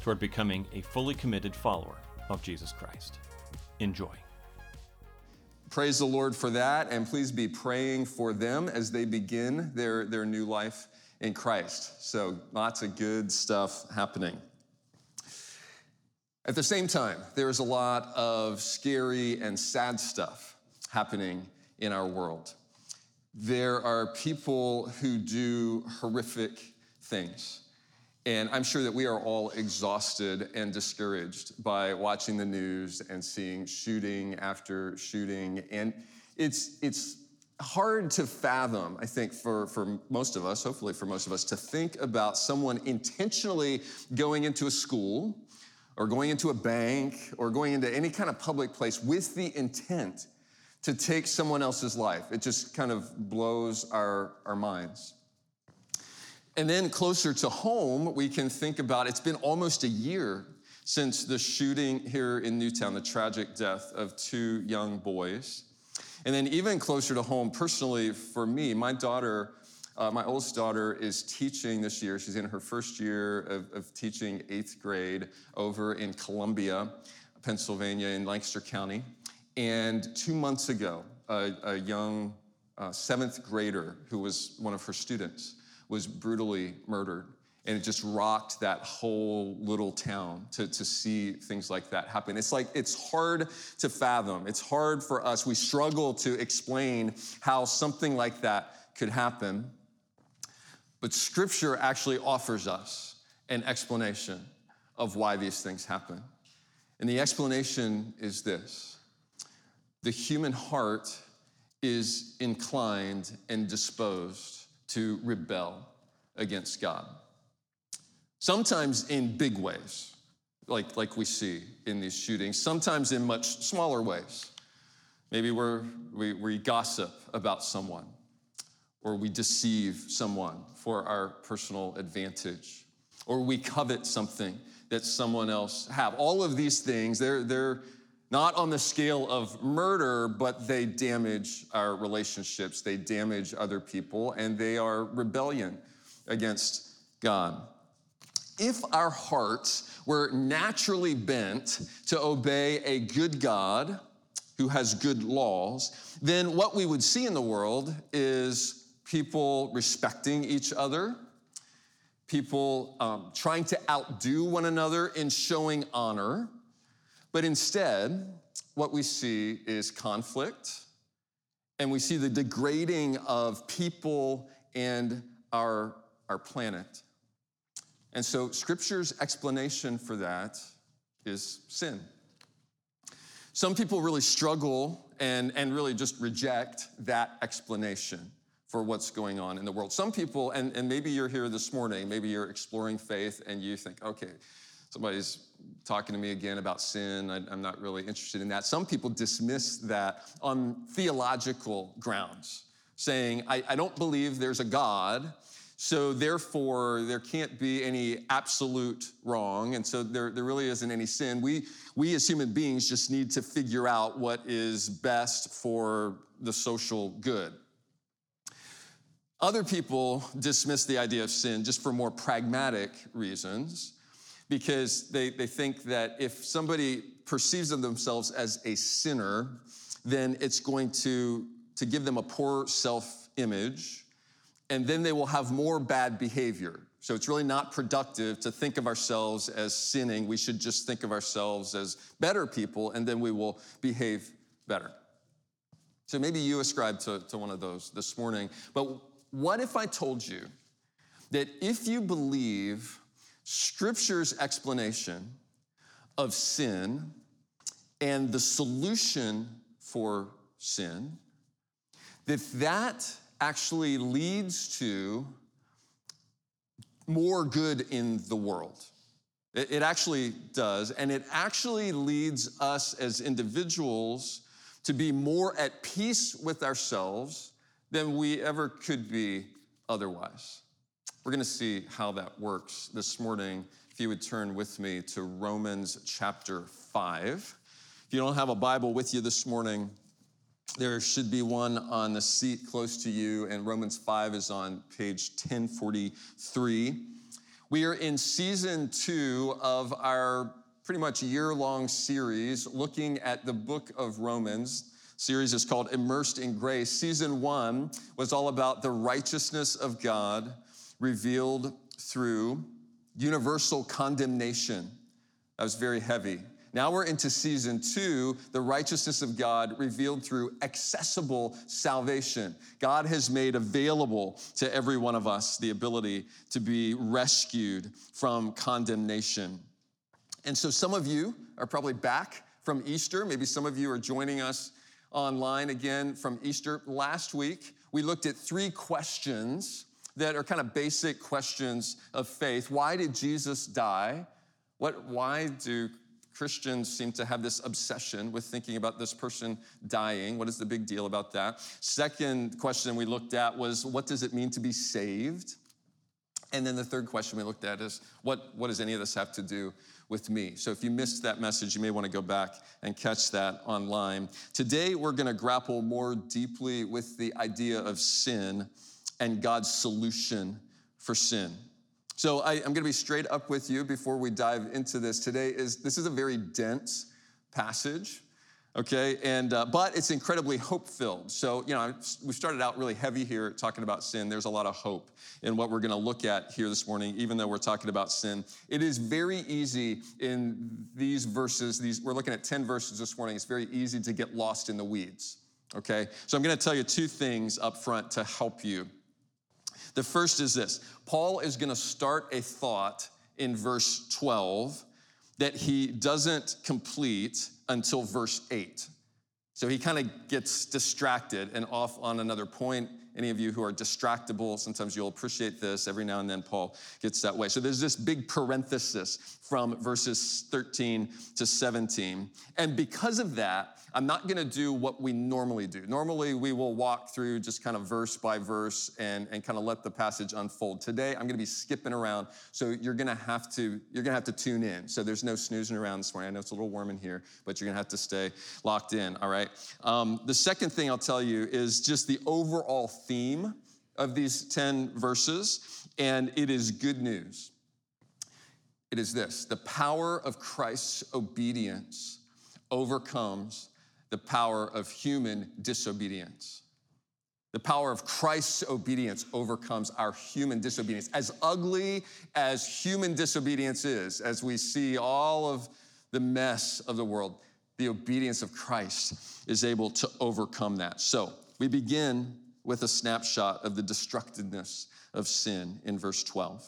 toward becoming a fully committed follower of Jesus Christ. Enjoy. Praise the Lord for that, and please be praying for them as they begin their, their new life in Christ. So, lots of good stuff happening. At the same time, there's a lot of scary and sad stuff happening in our world. There are people who do horrific things. And I'm sure that we are all exhausted and discouraged by watching the news and seeing shooting after shooting. And it's, it's hard to fathom, I think, for, for most of us, hopefully for most of us, to think about someone intentionally going into a school or going into a bank or going into any kind of public place with the intent to take someone else's life. It just kind of blows our, our minds. And then closer to home, we can think about it's been almost a year since the shooting here in Newtown, the tragic death of two young boys. And then, even closer to home, personally, for me, my daughter, uh, my oldest daughter, is teaching this year. She's in her first year of, of teaching eighth grade over in Columbia, Pennsylvania, in Lancaster County. And two months ago, a, a young uh, seventh grader who was one of her students was brutally murdered. And it just rocked that whole little town to, to see things like that happen. It's like, it's hard to fathom. It's hard for us. We struggle to explain how something like that could happen. But scripture actually offers us an explanation of why these things happen. And the explanation is this the human heart is inclined and disposed to rebel against God. Sometimes in big ways, like, like we see in these shootings, sometimes in much smaller ways. Maybe we're, we, we gossip about someone, or we deceive someone for our personal advantage, or we covet something that someone else have. All of these things, they're, they're not on the scale of murder, but they damage our relationships, they damage other people, and they are rebellion against God. If our hearts were naturally bent to obey a good God who has good laws, then what we would see in the world is people respecting each other, people um, trying to outdo one another in showing honor but instead, what we see is conflict, and we see the degrading of people and our, our planet. And so, Scripture's explanation for that is sin. Some people really struggle and, and really just reject that explanation for what's going on in the world. Some people, and, and maybe you're here this morning, maybe you're exploring faith and you think, okay, somebody's talking to me again about sin. I, am not really interested in that. Some people dismiss that on theological grounds, saying, I, I don't believe there's a God, so therefore there can't be any absolute wrong, and so there, there really isn't any sin. We, we as human beings just need to figure out what is best for the social good. Other people dismiss the idea of sin just for more pragmatic reasons because they, they think that if somebody perceives of themselves as a sinner, then it's going to, to give them a poor self image, and then they will have more bad behavior. So it's really not productive to think of ourselves as sinning. We should just think of ourselves as better people, and then we will behave better. So maybe you ascribe to, to one of those this morning. But what if I told you that if you believe Scripture's explanation of sin and the solution for sin, that that actually leads to more good in the world. It, actually does. And it actually leads us as individuals to be more at peace with ourselves than we ever could be otherwise. We're going to see how that works this morning. If you would turn with me to Romans chapter 5. If you don't have a Bible with you this morning, there should be one on the seat close to you, and Romans 5 is on page 1043. We are in season two of our pretty much year long series looking at the book of Romans. Series is called Immersed in Grace. Season one was all about the righteousness of God revealed through universal condemnation. That was very heavy. Now we're into season two, the righteousness of God revealed through accessible salvation. God has made available to every one of us the ability to be rescued from condemnation. And so some of you are probably back from Easter. Maybe some of you are joining us online again from Easter. Last week, we looked at three questions that are kind of basic questions of faith. Why did Jesus die? What, why do Christians seem to have this obsession with thinking about this person dying. What is the big deal about that? Second question we looked at was what does it mean to be saved? And then the third question we looked at is what, what does any of this have to do with me? So if you missed that message, you may want to go back and catch that online. Today, we're going to grapple more deeply with the idea of sin and God's solution for sin. So I, am going to be straight up with you before we dive into this. Today is this is a very dense passage, okay, and uh, but it's incredibly hope filled. So you know we started out really heavy here talking about sin. There's a lot of hope in what we're going to look at here this morning, even though we're talking about sin. It is very easy in these verses. These we're looking at ten verses this morning. It's very easy to get lost in the weeds. Okay, so I'm going to tell you two things up front to help you. The first is this Paul is going to start a thought in verse 12 that he doesn't complete until verse 8. So he kind of gets distracted and off on another point. Any of you who are distractible, sometimes you'll appreciate this. Every now and then, Paul gets that way. So there's this big parenthesis from verses 13 to 17. And because of that, I'm not going to do what we normally do. Normally, we will walk through just kind of verse by verse and, and kind of let the passage unfold. Today, I'm going to be skipping around, so you're going to have to you're going to have to tune in. So there's no snoozing around this morning. I know it's a little warm in here, but you're going to have to stay locked in. All right. Um, the second thing I'll tell you is just the overall theme of these ten verses, and it is good news. It is this: the power of Christ's obedience overcomes the power of human disobedience. The power of Christ's obedience overcomes our human disobedience. As ugly as human disobedience is, as we see all of the mess of the world, the obedience of Christ is able to overcome that. So we begin with a snapshot of the destructiveness of sin in verse 12.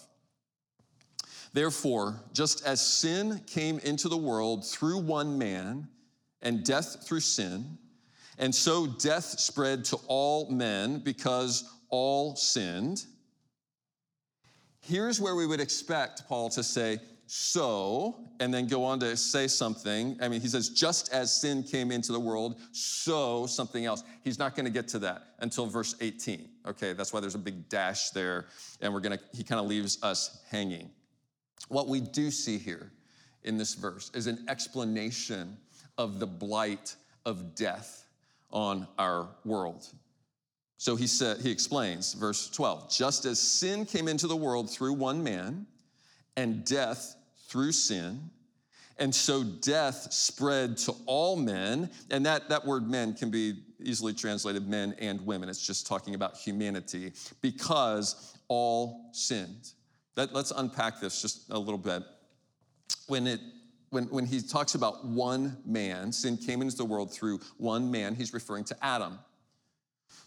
Therefore, just as sin came into the world through one man, and death through sin. And so death spread to all men because all sinned. Here's where we would expect Paul to say, so, and then go on to say something. I mean, he says, just as sin came into the world, so something else. He's not going to get to that until verse 18. Okay, that's why there's a big dash there, and we're going to, he kind of leaves us hanging. What we do see here in this verse is an explanation of the blight of death on our world. So he said he explains verse 12, just as sin came into the world through one man and death through sin, and so death spread to all men, and that, that word men can be easily translated men and women. It's just talking about humanity because all sinned. That, let's unpack this just a little bit. When it when, when he talks about one man, sin came into the world through one man, he's referring to Adam.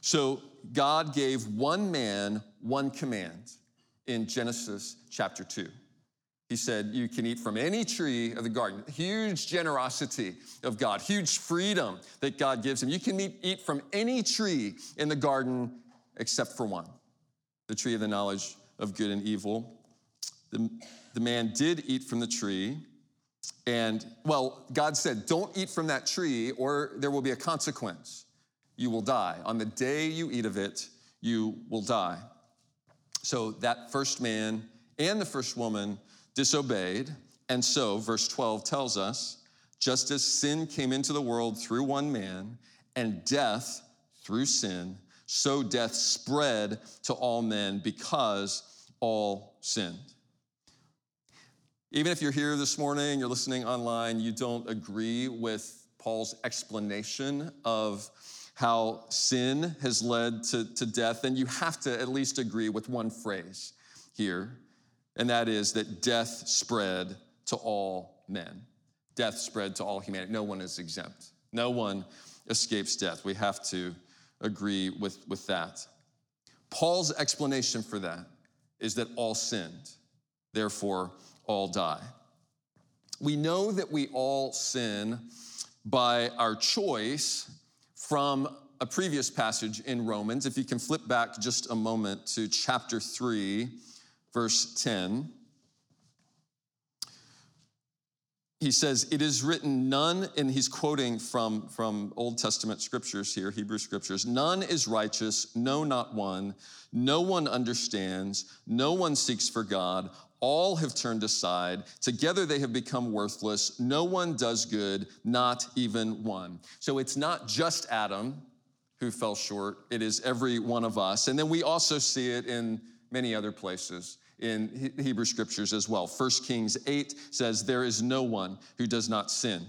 So God gave one man one command in Genesis chapter 2. He said, You can eat from any tree of the garden. Huge generosity of God, huge freedom that God gives him. You can eat, from any tree in the garden except for one the tree of the knowledge of good and evil. The the man did eat from the tree. And, well, God said, Don't eat from that tree, or there will be a consequence. You will die. On the day you eat of it, you will die. So that first man and the first woman disobeyed. And so, verse 12 tells us just as sin came into the world through one man, and death through sin, so death spread to all men because all sinned. Even if you're here this morning, you're listening online, you don't agree with Paul's explanation of how sin has led to, to death, then you have to at least agree with one phrase here, and that is that death spread to all men. Death spread to all humanity. No one is exempt. No one escapes death. We have to agree with, with that. Paul's explanation for that is that all sinned, therefore all die. We know that we all sin by our choice from a previous passage in Romans. If you can flip back just a moment to chapter 3, verse 10. he says, It is written, none, and he's quoting from, from Old Testament scriptures here, Hebrew scriptures, none is righteous, no, not one. No one understands, no one seeks for God. All have turned aside. Together they have become worthless. No one does good, not even one. So it's not just Adam who fell short, it is every one of us. And then we also see it in many other places in Hebrew scriptures as well. 1 Kings 8 says, There is no one who does not sin.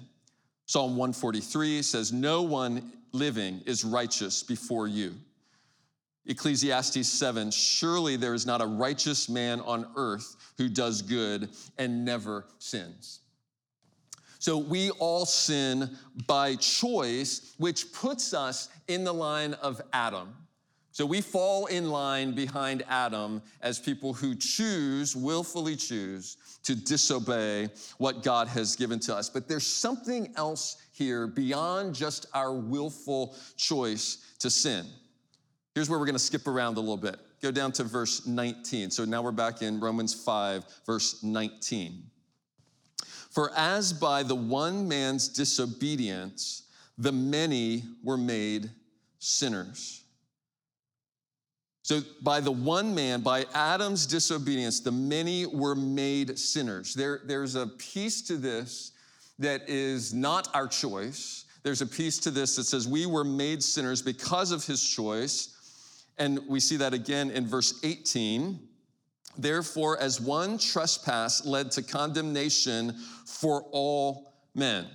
Psalm 143 says, No one living is righteous before you. Ecclesiastes 7 Surely there is not a righteous man on earth who does good and never sins. So we all sin by choice, which puts us in the line of Adam. So we fall in line behind Adam as people who choose, willfully choose, to disobey what God has given to us. But there's something else here beyond just our willful choice to sin. Here's where we're to skip around a little bit. Go down to verse 19. So now we're back in Romans 5, verse 19. For as by the one man's disobedience, the many were made sinners. So, by the one man, by Adam's disobedience, the many were made sinners. There, there's a piece to this that is not our choice. There's a piece to this that says we were made sinners because of his choice. And we see that again in verse 18. Therefore, as one trespass led to condemnation for all men.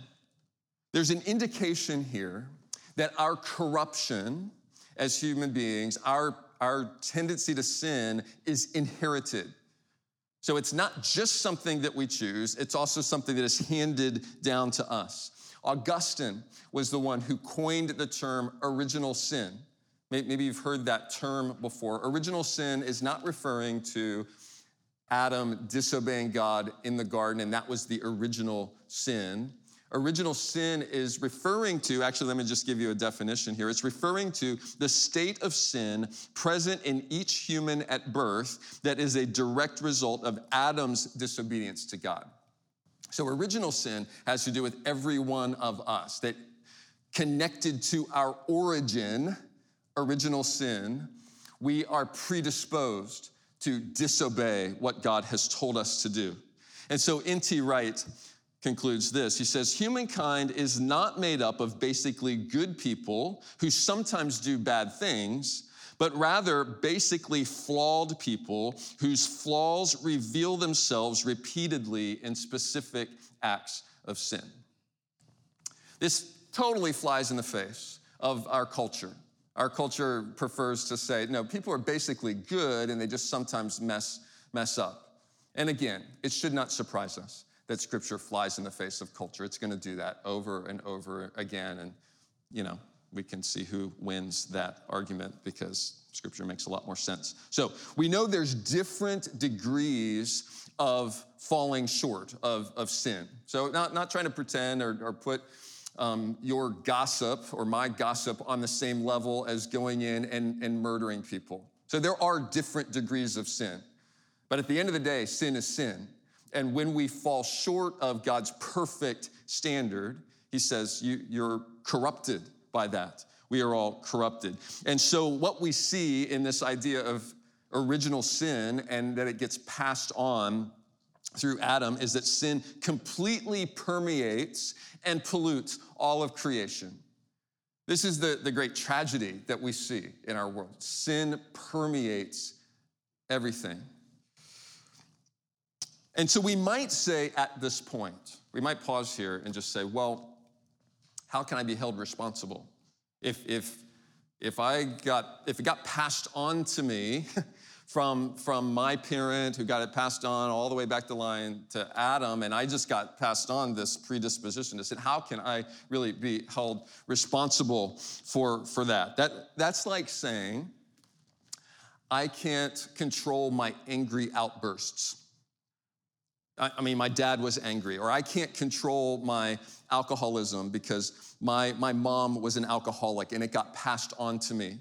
There's an indication here that our corruption as human beings, our our tendency to sin is inherited. So it's not just something that we choose, it's also something that is handed down to us. Augustine was the one who coined the term original sin. Maybe you've heard that term before. Original sin is not referring to Adam disobeying God in the garden, and that was the original sin original sin is referring to, actually, let me just give you a definition here. It's referring to the state of sin present in each human at birth that is a direct result of Adam's disobedience to God. So, original sin has to do with every one of us, that connected to our origin, original sin, we are predisposed to disobey what God has told us to do. And so, N.T. Wright concludes this. He says, Humankind is not made up of basically good people who sometimes do bad things, but rather basically flawed people whose flaws reveal themselves repeatedly in specific acts of sin. This totally flies in the face of our culture. Our culture prefers to say, no, people are basically good and they just sometimes mess, mess up. And again, it should not surprise us that scripture flies in the face of culture. It's going to do that over and over again. And, you know, we can see who wins that argument because scripture makes a lot more sense. So we know there's different degrees of falling short of, of sin. So not, not trying to pretend or, or put um, your gossip or my gossip on the same level as going in and, and murdering people. So there are different degrees of sin. But at the end of the day, sin is sin. And when we fall short of God's perfect standard, he says, you, You're corrupted by that. We are all corrupted. And so, what we see in this idea of original sin and that it gets passed on through Adam is that sin completely permeates and pollutes all of creation. This is the, the great tragedy that we see in our world. Sin permeates everything. And so we might say at this point, we might pause here and just say, well, how can I be held responsible? If, if, if I got, if it got passed on to me from, from my parent who got it passed on all the way back the line to Adam, and I just got passed on this predisposition to sin, how can I really be held responsible for, for that? that? That's like saying, I can't control my angry outbursts. I mean, my dad was angry, or I can't control my alcoholism because my, my mom was an alcoholic and it got passed on to me.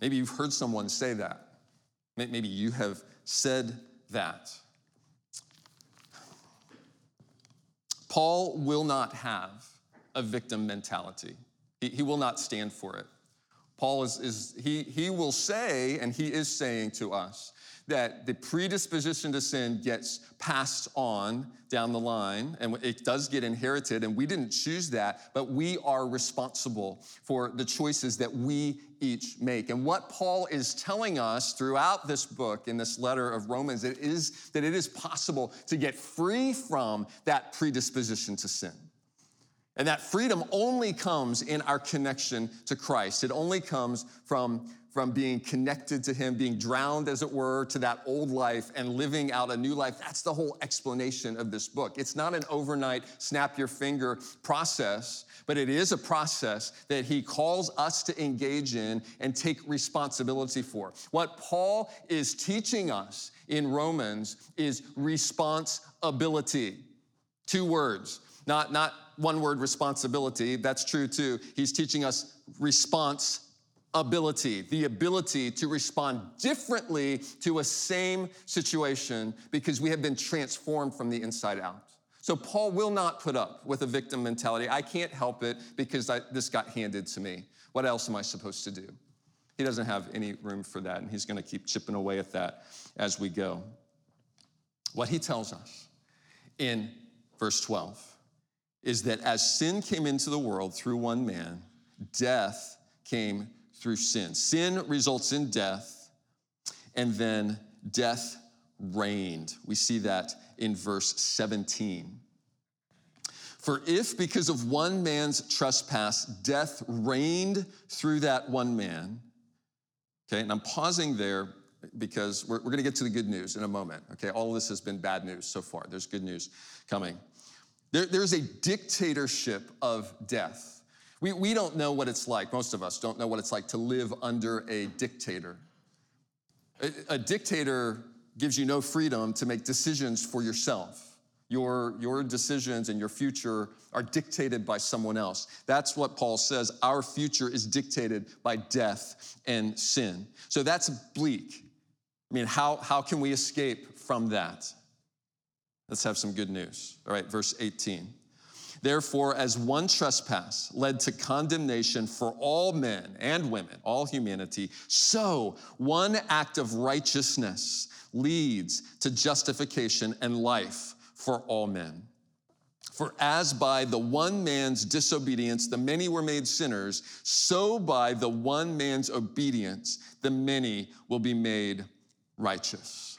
Maybe you've heard someone say that. Maybe you have said that. Paul will not have a victim mentality, he, he will not stand for it. Paul is, is he, he will say, and he is saying to us, that the predisposition to sin gets passed on down the line and it does get inherited and we didn't choose that but we are responsible for the choices that we each make. And what paul is telling us throughout this book in this letter of romans it is that it is possible to get free from that predisposition to sin. And that freedom only comes in our connection to christ. It only comes from from being connected to Him, being drowned, as it were, to that old life and living out a new life. That's the whole explanation of this book. It's not an overnight, snap your finger process, but it is a process that He calls us to engage in and take responsibility for. What Paul is teaching us in Romans is responsibility. Two words, not, not one word responsibility. That's true too. He's teaching us response ability, the ability to respond differently to a same situation because we have been transformed from the inside out. So Paul will not put up with a victim mentality. I can't help it because I, this got handed to me. What else am I supposed to do? He doesn't have any room for that, and he's going to keep chipping away at that as we go. What he tells us in verse 12 is that as sin came into the world through one man, death came through sin. Sin results in death, and then death reigned. We see that in verse 17. For if because of one man's trespass, death reigned through that one man, okay, and I'm pausing there because we're, we're going to get to the good news in a moment, okay? All this has been bad news so far. There's good news coming. There, there's a dictatorship of death. We, we don't know what it's like, most of us don't know what it's like to live under a dictator. A, a dictator gives you no freedom to make decisions for yourself. Your, your decisions and your future are dictated by someone else. That's what Paul says. Our future is dictated by death and sin. So that's bleak. I mean, how, how can we escape from that? Let's have some good news. All right, verse 18. Therefore, as one trespass led to condemnation for all men and women, all humanity, so one act of righteousness leads to justification and life for all men. For as by the one man's disobedience the many were made sinners, so by the one man's obedience the many will be made righteous.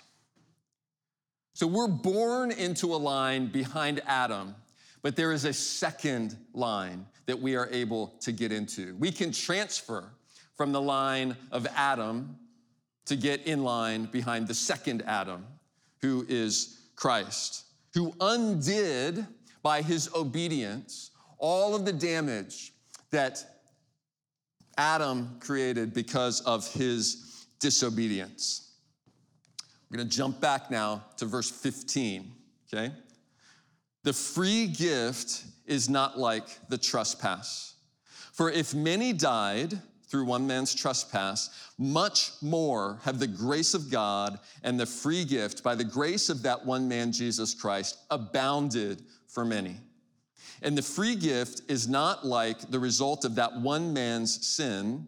So we're born into a line behind Adam but there is a second line that we are able to get into. We can transfer from the line of Adam to get in line behind the second Adam, who is Christ, who undid by his obedience all of the damage that Adam created because of his disobedience. We're going to jump back now to verse 15, okay? The free gift is not like the trespass. For if many died through one man's trespass, much more have the grace of God and the free gift by the grace of that one man, Jesus Christ, abounded for many. And the free gift is not like the result of that one man's sin.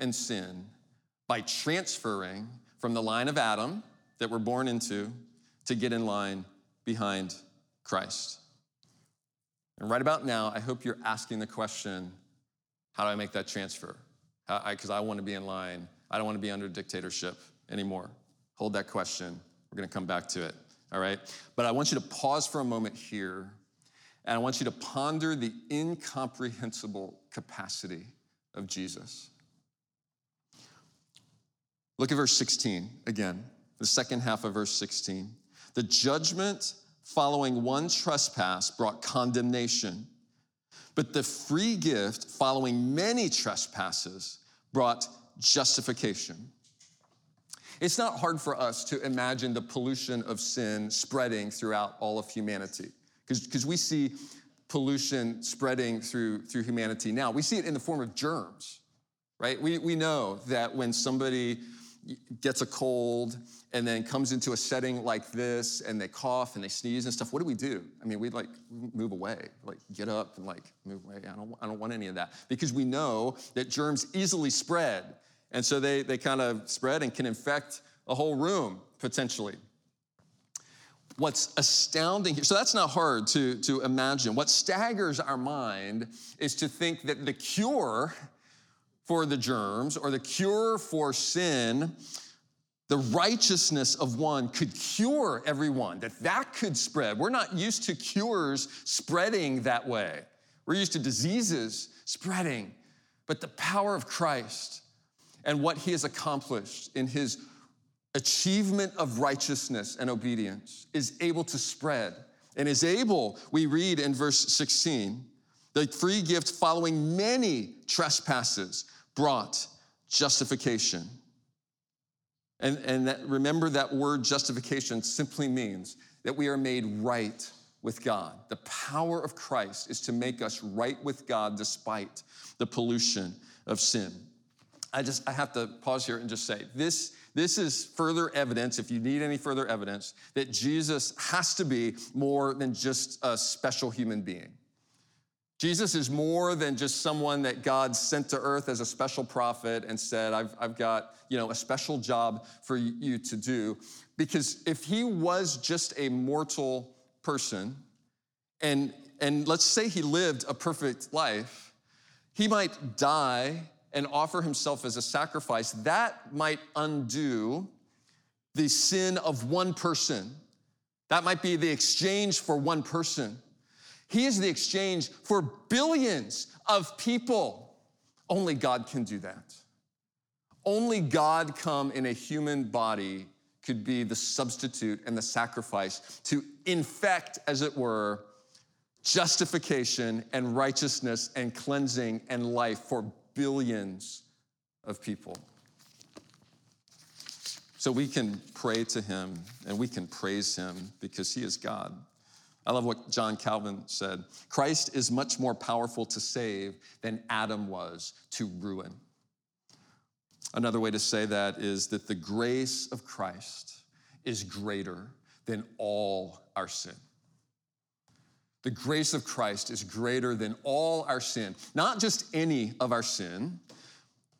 and sin by transferring from the line of Adam that we're born into to get in line behind Christ. And right about now, I hope you're asking the question how do I make that transfer? Because I, I want to be in line. I don't want to be under dictatorship anymore. Hold that question. We're going to come back to it. All right? But I want you to pause for a moment here, and I want you to ponder the incomprehensible capacity of Jesus. Look at verse 16 again, the second half of verse 16. The judgment following one trespass brought condemnation, but the free gift following many trespasses brought justification. It's not hard for us to imagine the pollution of sin spreading throughout all of humanity, because we see pollution spreading through, through humanity now. We see it in the form of germs, right? We, we know that when somebody gets a cold and then comes into a setting like this and they cough and they sneeze and stuff, what do we do? I mean, we like move away, like get up and like move away. I don't, I don't want any of that because we know that germs easily spread. And so they, they kind of spread and can infect a whole room potentially. What's astounding here, so that's not hard to, to imagine. What staggers our mind is to think that the cure for the germs or the cure for sin, the righteousness of one could cure everyone, that that could spread. We're not used to cures spreading that way. We're used to diseases spreading. But the power of Christ and what he has accomplished in his achievement of righteousness and obedience is able to spread and is able, we read in verse 16, the free gift following many trespasses brought justification. And, and that, remember that word justification simply means that we are made right with God. The power of Christ is to make us right with God despite the pollution of sin. I just I have to pause here and just say this this is further evidence if you need any further evidence that Jesus has to be more than just a special human being. Jesus is more than just someone that God sent to earth as a special prophet and said, I've, I've got you know, a special job for you to do. Because if he was just a mortal person, and, and let's say he lived a perfect life, he might die and offer himself as a sacrifice. That might undo the sin of one person. That might be the exchange for one person. He is the exchange for billions of people. Only God can do that. Only God come in a human body could be the substitute and the sacrifice to infect, as it were, justification and righteousness and cleansing and life for billions of people. So we can pray to him and we can praise him because he is God. I love what John Calvin said Christ is much more powerful to save than Adam was to ruin. Another way to say that is that the grace of Christ is greater than all our sin. The grace of Christ is greater than all our sin, not just any of our sin,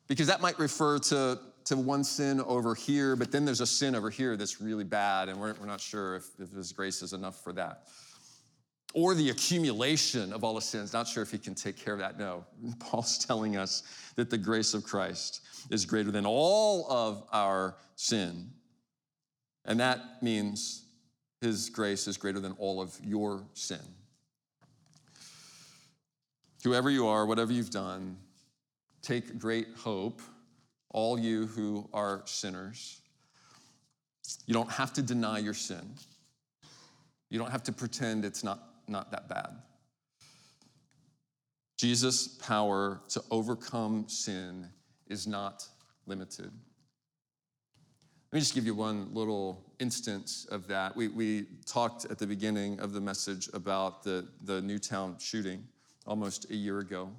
because that might refer to, to one sin over here, but then there's a sin over here that's really bad, and we're, we're not sure if, if His grace is enough for that or the accumulation of all the sins. Not sure if he can take care of that. No. Paul's telling us that the grace of Christ is greater than all of our sin. And that means his grace is greater than all of your sin. Whoever you are, whatever you've done, take great hope, all you who are sinners. You don't have to deny your sin. You don't have to pretend it's not, not that bad. Jesus' power to overcome sin is not limited. Let me just give you one little instance of that. We, we talked at the beginning of the message about the, the Newtown shooting almost a year ago.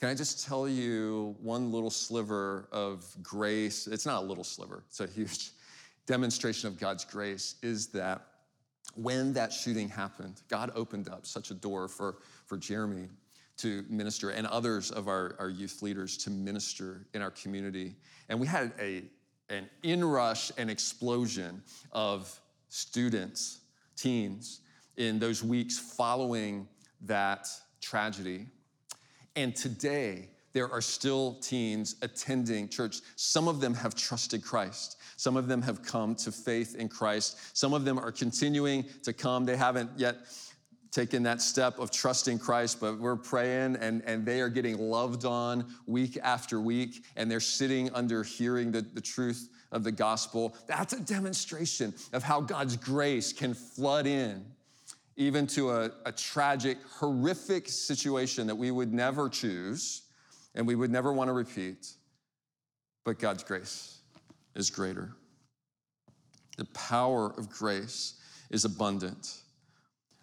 Can I just tell you one little sliver of grace? It's not a little sliver, it's a huge demonstration of God's grace. Is that when that shooting happened, God opened up such a door for, for Jeremy to minister and others of our, our youth leaders to minister in our community. And we had a an inrush and explosion of students, teens, in those weeks following that tragedy. And today, there are still teens attending church. Some of them have trusted Christ. Some of them have come to faith in Christ. Some of them are continuing to come. They haven't yet taken that step of trusting Christ, but we're praying and, and they are getting loved on week after week, and they're sitting under hearing the, the truth of the gospel. That's a demonstration of how God's grace can flood in even to a, a tragic, horrific situation that we would never choose and we would never want to repeat. But God's grace is greater. The power of grace is abundant.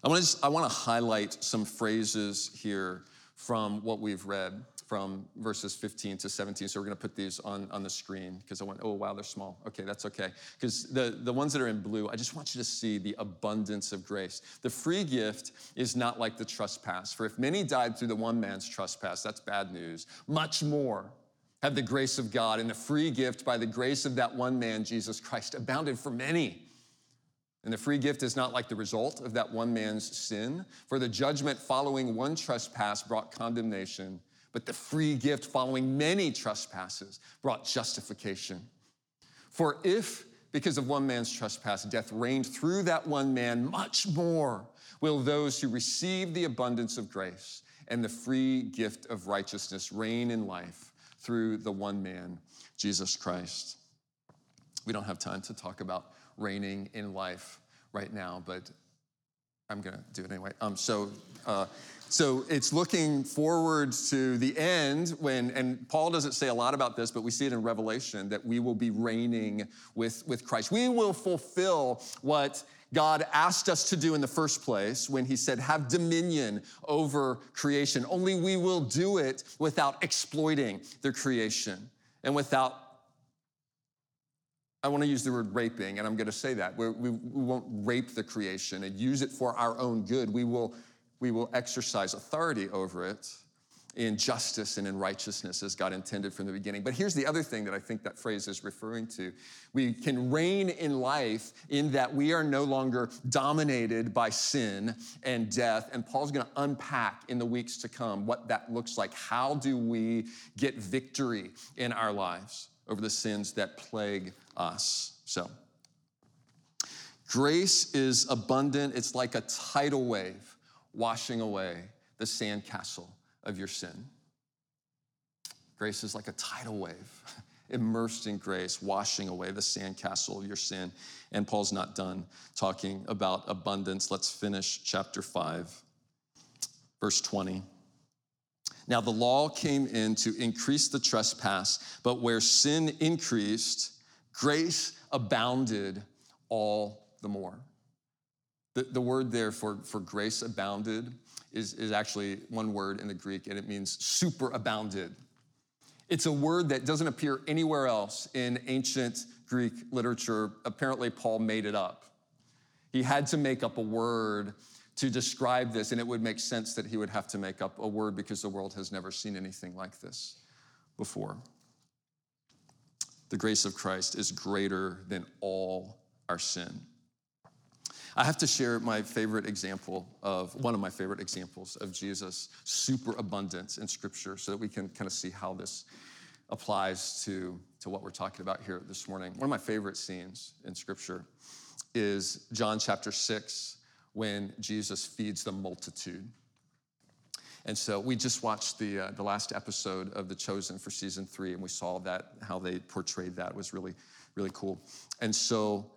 I want to just, I want to highlight some phrases here from what we've read from verses 15 to 17. So we're going to put these on, on the screen because I went, oh, wow, they're small. Okay, that's okay. Because the, the ones that are in blue, I just want you to see the abundance of grace. The free gift is not like the trespass. For if many died through the one man's trespass, that's bad news. Much more have the grace of God and the free gift by the grace of that one man, Jesus Christ, abounded for many. And the free gift is not like the result of that one man's sin, for the judgment following one trespass brought condemnation, but the free gift following many trespasses brought justification. For if, because of one man's trespass, death reigned through that one man, much more will those who receive the abundance of grace and the free gift of righteousness reign in life through the one man, Jesus Christ. We don't have time to talk about reigning in life right now, but I'm going to do it anyway. Um, so, uh, so it's looking forward to the end when, and Paul doesn't say a lot about this, but we see it in Revelation that we will be reigning with, with Christ. We will fulfill what God asked us to do in the first place when he said, have dominion over creation. Only we will do it without exploiting the creation and without I want to use the word raping, and I'm going to say that. we we, we won't rape the creation and use it for our own good. We will, we will exercise authority over it in justice and in righteousness as God intended from the beginning. But here's the other thing that I think that phrase is referring to. We can reign in life in that we are no longer dominated by sin and death. And Paul's going to unpack in the weeks to come what that looks like. How do we get victory in our lives over the sins that plague us. So, grace is abundant. It's like a tidal wave washing away the sandcastle of your sin. Grace is like a tidal wave, immersed in grace, washing away the sandcastle of your sin. And Paul's not done talking about abundance. Let's finish chapter 5, verse 20. Now, the law came in to increase the trespass, but where sin increased, grace abounded all the more. The, the word there for, for grace abounded is, is actually one word in the Greek, and it means superabounded. It's a word that doesn't appear anywhere else in ancient Greek literature. Apparently, Paul made it up. He had to make up a word to describe this, and it would make sense that he would have to make up a word because the world has never seen anything like this before the grace of Christ is greater than all our sin. I have to share my favorite example of one of my favorite examples of Jesus' superabundance in Scripture so that we can kind of see how this applies to, to what we're talking about here this morning. One of my favorite scenes in Scripture is John chapter 6 when Jesus feeds the multitude. And so we just watched the, uh, the last episode of The Chosen for season three, and we saw that, how they portrayed that was really, really cool. And so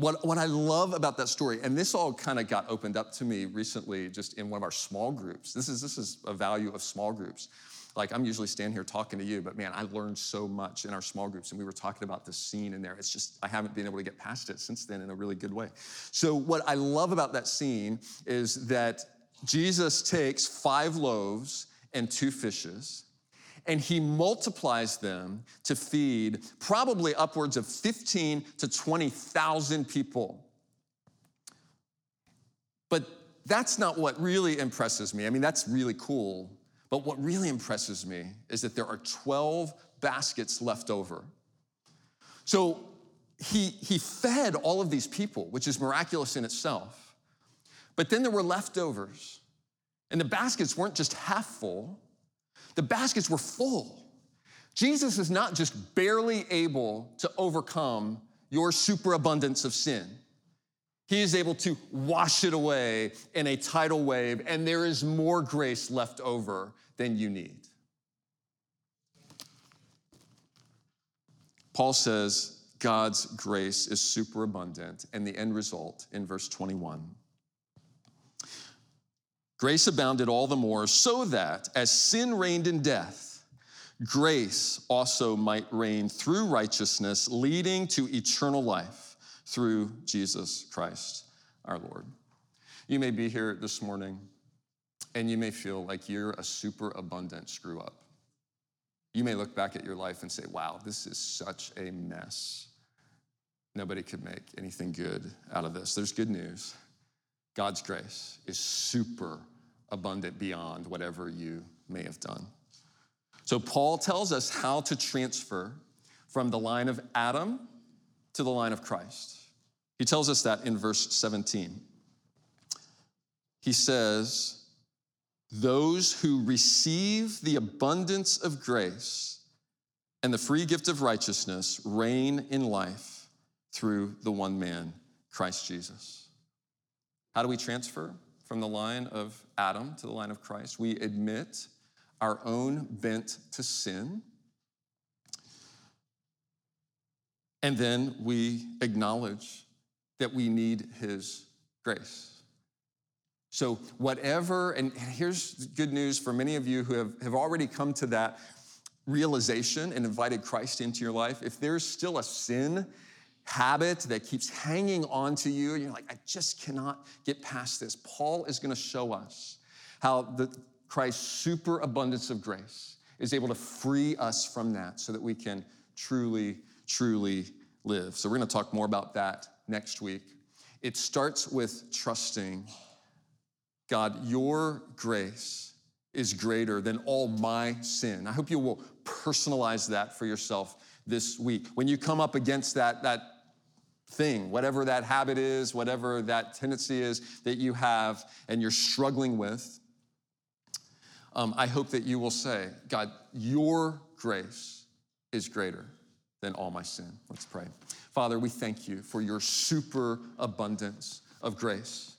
what, what I love about that story, and this all kind of got opened up to me recently just in one of our small groups. This is, this is a value of small groups. Like I'm usually standing here talking to you, but man, I learned so much in our small groups, and we were talking about this scene in there. It's just, I haven't been able to get past it since then in a really good way. So, what I love about that scene is that Jesus takes five loaves and two fishes, and he multiplies them to feed probably upwards of 15 to 20,000 people. But that's not what really impresses me. I mean, that's really cool. But what really impresses me is that there are 12 baskets left over. So he, he fed all of these people, which is miraculous in itself. But then there were leftovers. And the baskets weren't just half full, the baskets were full. Jesus is not just barely able to overcome your superabundance of sin. He is able to wash it away in a tidal wave, and there is more grace left over than you need. Paul says God's grace is superabundant, and the end result in verse 21 Grace abounded all the more, so that as sin reigned in death, grace also might reign through righteousness, leading to eternal life through Jesus Christ our Lord. You may be here this morning and you may feel like you're a super abundant screw up. You may look back at your life and say, wow, this is such a mess. Nobody could make anything good out of this. There's good news. God's grace is super abundant beyond whatever you may have done. So, Paul tells us how to transfer from the line of Adam to the line of Christ. He tells us that in verse 17. He says, Those who receive the abundance of grace and the free gift of righteousness reign in life through the one man, Christ Jesus. How do we transfer from the line of Adam to the line of Christ? We admit our own bent to sin. And then we acknowledge that we need his grace. So, whatever, and here's good news for many of you who have, have already come to that realization and invited Christ into your life. If there's still a sin habit that keeps hanging on to you, you're like, I just cannot get past this, Paul is going to show us how the Christ's superabundance of grace is able to free us from that so that we can truly, truly live. So, we're going to talk more about that next week. It starts with trusting God, your grace is greater than all my sin. I hope you will personalize that for yourself this week. When you come up against that, that thing, whatever that habit is, whatever that tendency is that you have and you're struggling with, um, I hope that you will say, God, your grace is greater than all my sin. Let's pray. Father, we thank you for your super abundance of grace.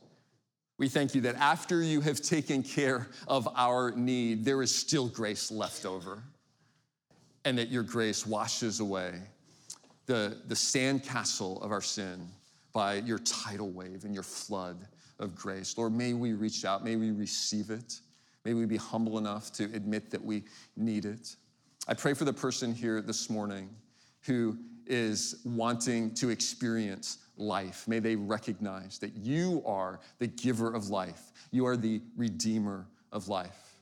We thank you that after you have taken care of our need, there is still grace left over, and that your grace washes away the, the sandcastle of our sin by your tidal wave and your flood of grace. Lord, may we reach out, may we receive it, may we be humble enough to admit that we need it. I pray for the person here this morning who is wanting to experience life. May they recognize that you are the giver of life, you are the redeemer of life.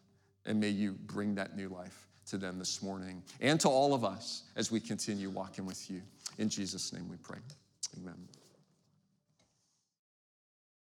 And may you bring that new life to them this morning and to all of us as we continue walking with you. In Jesus' name we pray. Amen.